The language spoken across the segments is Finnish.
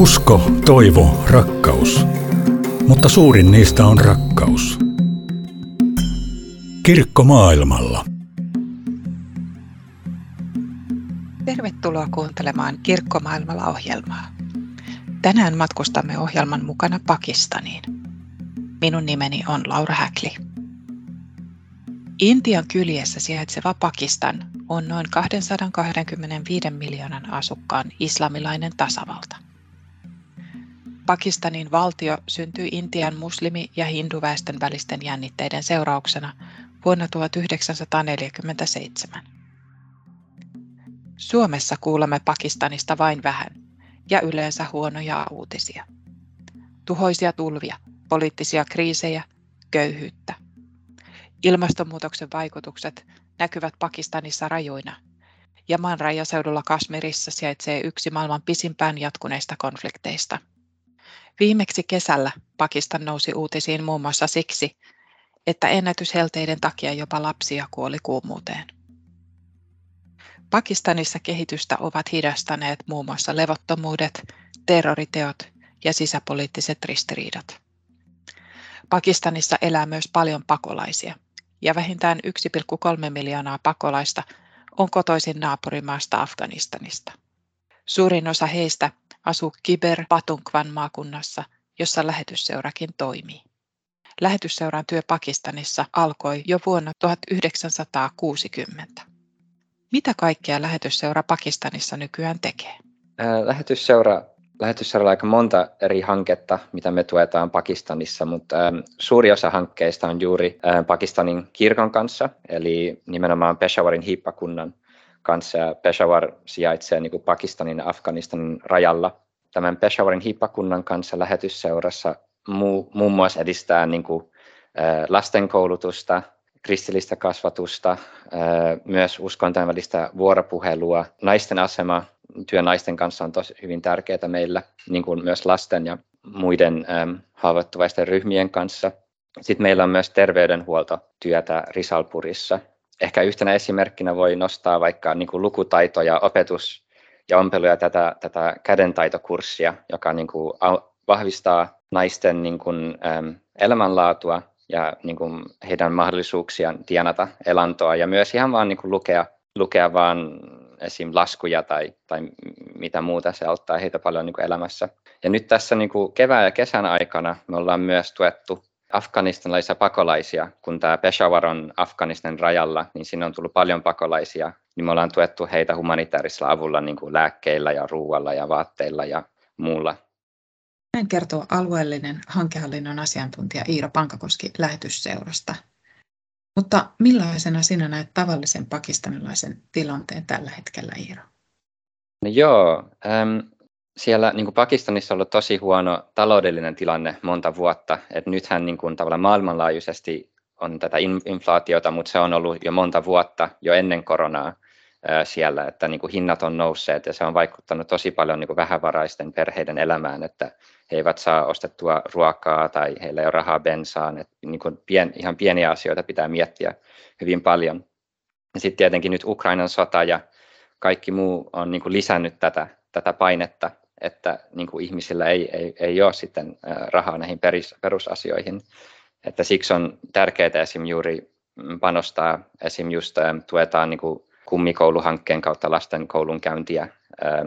Usko, toivo, rakkaus. Mutta suurin niistä on rakkaus. Kirkko maailmalla. Tervetuloa kuuntelemaan Kirkkomaailmalla ohjelmaa. Tänään matkustamme ohjelman mukana Pakistaniin. Minun nimeni on Laura Häkli. Intian kyljessä sijaitseva Pakistan on noin 225 miljoonan asukkaan islamilainen tasavalta. Pakistanin valtio syntyi Intian muslimi- ja hinduväestön välisten jännitteiden seurauksena vuonna 1947. Suomessa kuulemme Pakistanista vain vähän ja yleensä huonoja uutisia. Tuhoisia tulvia, poliittisia kriisejä, köyhyyttä. Ilmastonmuutoksen vaikutukset näkyvät Pakistanissa rajuina ja maan rajaseudulla Kasmirissa sijaitsee yksi maailman pisimpään jatkuneista konflikteista. Viimeksi kesällä Pakistan nousi uutisiin muun muassa siksi, että ennätyshelteiden takia jopa lapsia kuoli kuumuuteen. Pakistanissa kehitystä ovat hidastaneet muun muassa levottomuudet, terroriteot ja sisäpoliittiset ristiriidat. Pakistanissa elää myös paljon pakolaisia ja vähintään 1,3 miljoonaa pakolaista on kotoisin naapurimaasta Afganistanista. Suurin osa heistä asuu Kiber Patunkvan maakunnassa, jossa lähetysseurakin toimii. Lähetysseuran työ Pakistanissa alkoi jo vuonna 1960. Mitä kaikkea lähetysseura Pakistanissa nykyään tekee? Lähetysseura, lähetysseuralla on aika monta eri hanketta, mitä me tuetaan Pakistanissa, mutta suuri osa hankkeista on juuri Pakistanin kirkon kanssa, eli nimenomaan Peshawarin hiippakunnan kanssa. Peshawar sijaitsee niin kuin Pakistanin ja Afganistanin rajalla. Tämän Peshawarin hiippakunnan kanssa lähetysseurassa muu, muun muassa edistää niin kuin, lasten koulutusta, kristillistä kasvatusta, myös uskontojen välistä vuoropuhelua. Naisten asema työ naisten kanssa on tosi hyvin tärkeää meillä, niin kuin myös lasten ja muiden haavoittuvaisten ryhmien kanssa. Sitten meillä on myös terveydenhuoltotyötä Risalpurissa. Ehkä yhtenä esimerkkinä voi nostaa vaikka niin kuin lukutaito ja opetus ja ompelu ja tätä, tätä kädentaitokurssia, joka niin kuin vahvistaa naisten niin kuin, elämänlaatua ja niin kuin heidän mahdollisuuksiaan tienata elantoa ja myös ihan vaan niin kuin lukea, lukea vaan esim. laskuja tai, tai mitä muuta, se auttaa heitä paljon niin kuin elämässä. Ja nyt tässä niin kuin kevään ja kesän aikana me ollaan myös tuettu afganistanilaisia pakolaisia, kun tämä Peshawar on Afganistan rajalla, niin sinne on tullut paljon pakolaisia, niin me ollaan tuettu heitä humanitaarisella avulla niin kuin lääkkeillä ja ruualla ja vaatteilla ja muulla. Näin kertoo alueellinen hankehallinnon asiantuntija Iiro Pankakoski lähetysseurasta. Mutta millaisena sinä näet tavallisen pakistanilaisen tilanteen tällä hetkellä, Iiro? No joo, ähm, siellä niin kuin Pakistanissa on ollut tosi huono taloudellinen tilanne monta vuotta. Et nythän niin kuin, tavallaan maailmanlaajuisesti on tätä inflaatiota, mutta se on ollut jo monta vuotta jo ennen koronaa siellä, että niin kuin hinnat on nousseet ja se on vaikuttanut tosi paljon niin kuin vähävaraisten perheiden elämään, että he eivät saa ostettua ruokaa tai heillä ei ole rahaa bensaan. Että niin kuin pien, ihan pieniä asioita pitää miettiä hyvin paljon. Sitten tietenkin nyt Ukrainan sota ja kaikki muu on niin kuin lisännyt tätä, tätä painetta, että niin kuin ihmisillä ei, ei, ei ole sitten rahaa näihin peris, perusasioihin. Että siksi on tärkeää esim. juuri panostaa, esim. just tuetaan niin kuin kummikouluhankkeen kautta lasten koulunkäyntiä,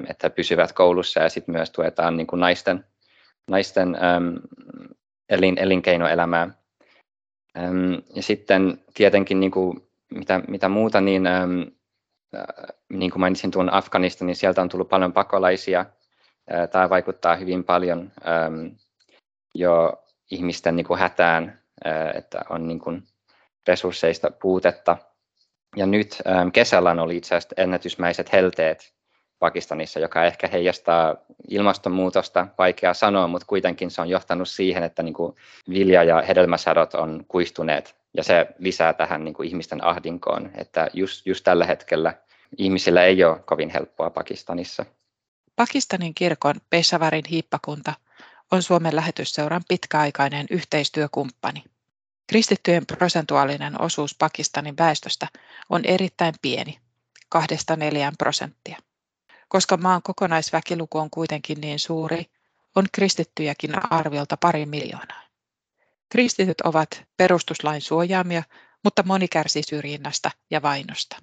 että pysyvät koulussa ja sitten myös tuetaan niin kuin naisten, naisten elin, elinkeinoelämää. Ja sitten tietenkin niin kuin, mitä, mitä muuta, niin, niin kuin mainitsin tuon Afganistanin, niin sieltä on tullut paljon pakolaisia. Tämä vaikuttaa hyvin paljon jo ihmisten niin kuin hätään, että on niin kuin resursseista puutetta. Ja nyt kesällä oli itse asiassa ennätysmäiset helteet Pakistanissa, joka ehkä heijastaa ilmastonmuutosta, vaikea sanoa, mutta kuitenkin se on johtanut siihen, että niin kuin vilja- ja hedelmäsadot on kuistuneet ja se lisää tähän niin kuin ihmisten ahdinkoon, että just, just tällä hetkellä ihmisillä ei ole kovin helppoa Pakistanissa. Pakistanin kirkon Pesavarin hiippakunta on Suomen lähetysseuran pitkäaikainen yhteistyökumppani. Kristittyjen prosentuaalinen osuus Pakistanin väestöstä on erittäin pieni, 2-4 prosenttia. Koska maan kokonaisväkiluku on kuitenkin niin suuri, on kristittyjäkin arviolta pari miljoonaa. Kristityt ovat perustuslain suojaamia, mutta moni kärsii syrjinnästä ja vainosta.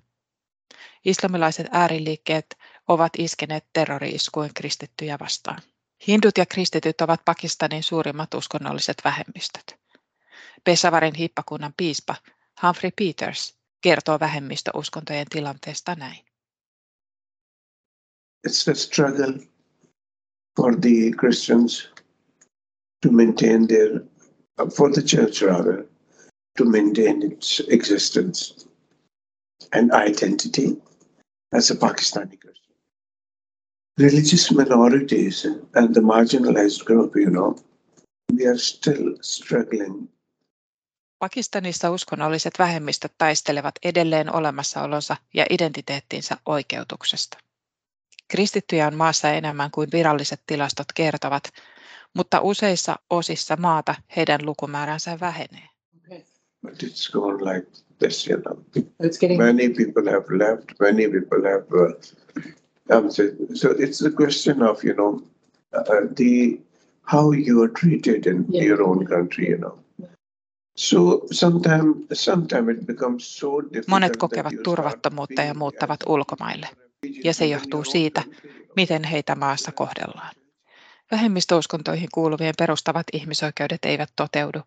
Islamilaiset ääriliikkeet ovat iskeneet terrori-iskuin kristittyjä vastaan. Hindut ja kristityt ovat Pakistanin suurimmat uskonnolliset vähemmistöt. Pesavarin hippakunnan piispa Humphrey Peters kertoo vähemmistöuskontojen tilanteesta näin. It's a struggle for the Christians to maintain their, for the church rather, to maintain its existence and identity as a Pakistani Christian. Religious minorities and the marginalized group, you know, we are still struggling Pakistanissa uskonnolliset vähemmistöt taistelevat edelleen olemassaolonsa ja identiteettinsä oikeutuksesta. Kristittyjä on maassa enemmän kuin viralliset tilastot kertovat, mutta useissa osissa maata heidän lukumääränsä vähenee. But it's gone like this, you know. It's getting... Many people have left, many people have. Uh, um, so, so it's the question of, you know, uh, the how you are treated in yeah. your own country, you know. So sometime, sometime it becomes so Monet kokevat turvattomuutta ja muuttavat ulkomaille, ja se johtuu siitä, miten heitä maassa kohdellaan. Vähemmistöuskontoihin kuuluvien perustavat ihmisoikeudet eivät toteudu.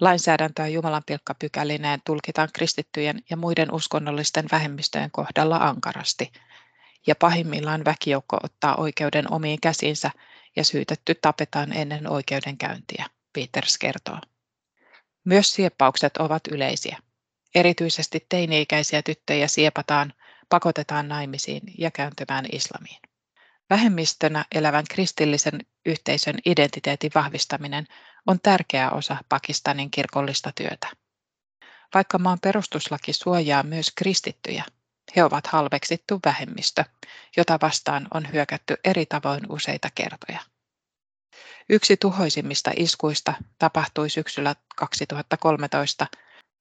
Lainsäädäntöä Jumalan pilkkapykälineen tulkitaan kristittyjen ja muiden uskonnollisten vähemmistöjen kohdalla ankarasti, ja pahimmillaan väkijoukko ottaa oikeuden omiin käsinsä ja syytetty tapetaan ennen oikeudenkäyntiä, Peters kertoo. Myös sieppaukset ovat yleisiä. Erityisesti teini-ikäisiä tyttöjä siepataan, pakotetaan naimisiin ja kääntymään islamiin. Vähemmistönä elävän kristillisen yhteisön identiteetin vahvistaminen on tärkeä osa Pakistanin kirkollista työtä. Vaikka maan perustuslaki suojaa myös kristittyjä, he ovat halveksittu vähemmistö, jota vastaan on hyökätty eri tavoin useita kertoja. Yksi tuhoisimmista iskuista tapahtui syksyllä 2013,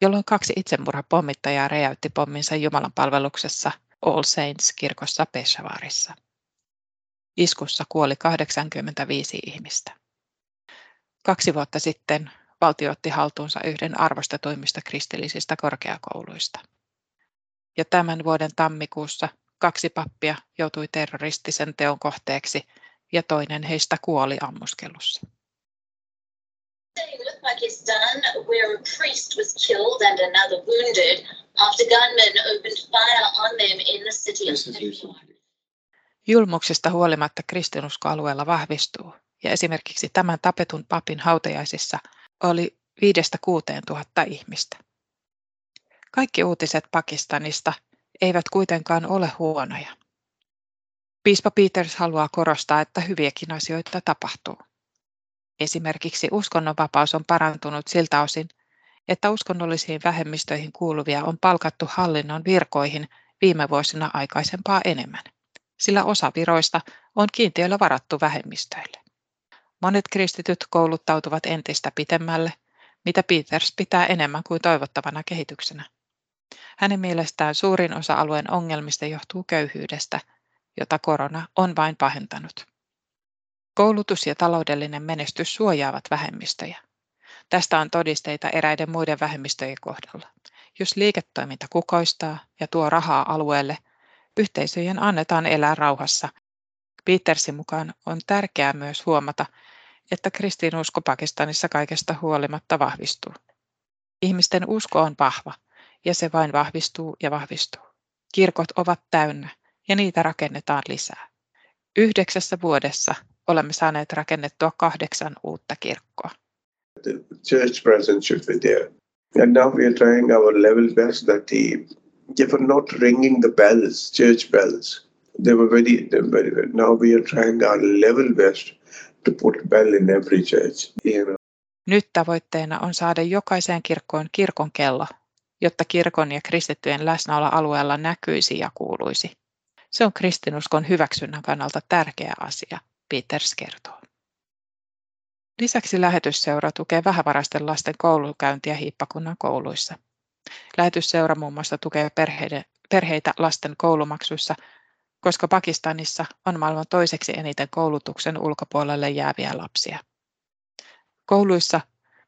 jolloin kaksi itsemurhapommittajaa räjäytti pomminsa Jumalan palveluksessa All Saints-kirkossa Peshawarissa. Iskussa kuoli 85 ihmistä. Kaksi vuotta sitten valtio otti haltuunsa yhden arvostetuimmista kristillisistä korkeakouluista. Ja tämän vuoden tammikuussa kaksi pappia joutui terroristisen teon kohteeksi ja toinen heistä kuoli ammuskelussa. Pakistan, where a priest was killed and another wounded after gunmen opened fire on them in the city of Julmuksista huolimatta kristinusko alueella vahvistuu ja esimerkiksi tämän tapetun papin hautajaisissa oli 5-6 tuhatta ihmistä. Kaikki uutiset Pakistanista eivät kuitenkaan ole huonoja. Piispa Peters haluaa korostaa, että hyviäkin asioita tapahtuu. Esimerkiksi uskonnonvapaus on parantunut siltä osin, että uskonnollisiin vähemmistöihin kuuluvia on palkattu hallinnon virkoihin viime vuosina aikaisempaa enemmän, sillä osa viroista on kiintiöllä varattu vähemmistöille. Monet kristityt kouluttautuvat entistä pitemmälle, mitä Peters pitää enemmän kuin toivottavana kehityksenä. Hänen mielestään suurin osa alueen ongelmista johtuu köyhyydestä – jota korona on vain pahentanut. Koulutus ja taloudellinen menestys suojaavat vähemmistöjä. Tästä on todisteita eräiden muiden vähemmistöjen kohdalla. Jos liiketoiminta kukoistaa ja tuo rahaa alueelle, yhteisöjen annetaan elää rauhassa. Petersin mukaan on tärkeää myös huomata, että kristinusko Pakistanissa kaikesta huolimatta vahvistuu. Ihmisten usko on vahva ja se vain vahvistuu ja vahvistuu. Kirkot ovat täynnä ja niitä rakennetaan lisää. Yhdeksässä vuodessa olemme saaneet rakennettua kahdeksan uutta kirkkoa. The church presence should be there. And now we are trying our level best that the, they were not ringing the bells, church bells. They were very, they were very, now we are trying our level best to put bell in every church. You know. Nyt tavoitteena on saada jokaiseen kirkkoon kirkon kello, jotta kirkon ja kristittyjen läsnäolo alueella näkyisi ja kuuluisi. Se on kristinuskon hyväksynnän kannalta tärkeä asia, Peters kertoo. Lisäksi lähetysseura tukee vähävaraisten lasten koulukäyntiä hiippakunnan kouluissa. Lähetysseura muun muassa tukee perheiden, perheitä lasten koulumaksuissa koska Pakistanissa on maailman toiseksi eniten koulutuksen ulkopuolelle jääviä lapsia. Kouluissa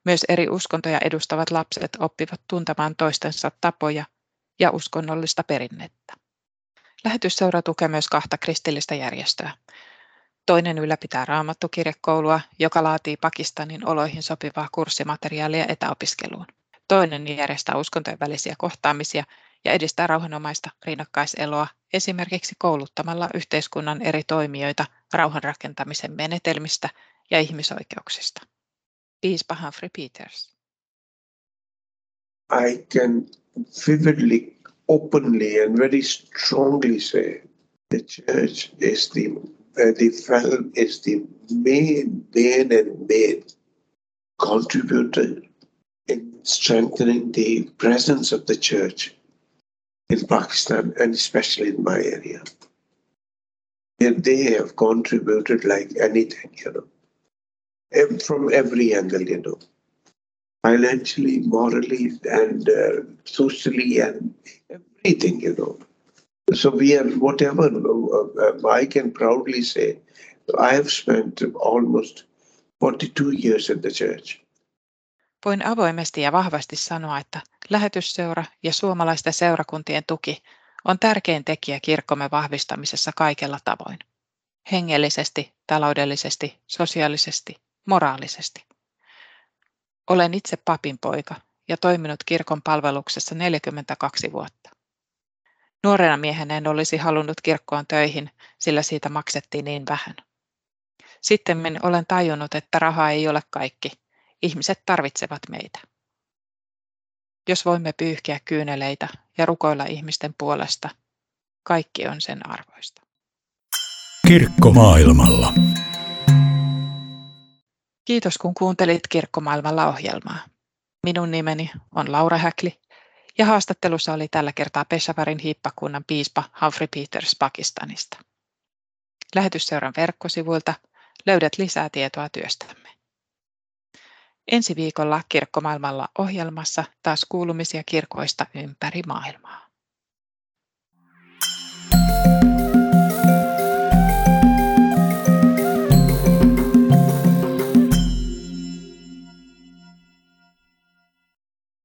myös eri uskontoja edustavat lapset oppivat tuntemaan toistensa tapoja ja uskonnollista perinnettä. Lähetysseura tukee myös kahta kristillistä järjestöä. Toinen ylläpitää raamattukirjekoulua, joka laatii Pakistanin oloihin sopivaa kurssimateriaalia etäopiskeluun. Toinen järjestää uskontojen välisiä kohtaamisia ja edistää rauhanomaista rinnakkaiseloa esimerkiksi kouluttamalla yhteiskunnan eri toimijoita rauhanrakentamisen menetelmistä ja ihmisoikeuksista. Piispa Humphrey Peters. I can vividly, openly, and very strongly say the church is the the film is the main, main, and main contributor in strengthening the presence of the church in Pakistan and especially in my area. And they have contributed like anything, you know, from every angle, you know, financially, morally, and uh, socially, and everything, you know. So we are, whatever uh, uh, I can proudly say, I have spent almost 42 years at the church. Voin avoimesti ja vahvasti sanoa, että lähetysseura ja suomalaisten seurakuntien tuki on tärkein tekijä kirkkomme vahvistamisessa kaikella tavoin. Hengellisesti, taloudellisesti, sosiaalisesti, moraalisesti. Olen itse papin poika ja toiminut kirkon palveluksessa 42 vuotta. Nuorena miehenä en olisi halunnut kirkkoon töihin, sillä siitä maksettiin niin vähän. Sitten olen tajunnut, että raha ei ole kaikki. Ihmiset tarvitsevat meitä. Jos voimme pyyhkiä kyyneleitä ja rukoilla ihmisten puolesta, kaikki on sen arvoista. Kirkko maailmalla. Kiitos kun kuuntelit Kirkkomaailmalla ohjelmaa. Minun nimeni on Laura Häkli ja haastattelussa oli tällä kertaa Peshawarin hiippakunnan piispa Humphrey Peters Pakistanista. Lähetysseuran verkkosivuilta löydät lisää tietoa työstämme. Ensi viikolla Kirkkomaailmalla ohjelmassa taas kuulumisia kirkoista ympäri maailmaa.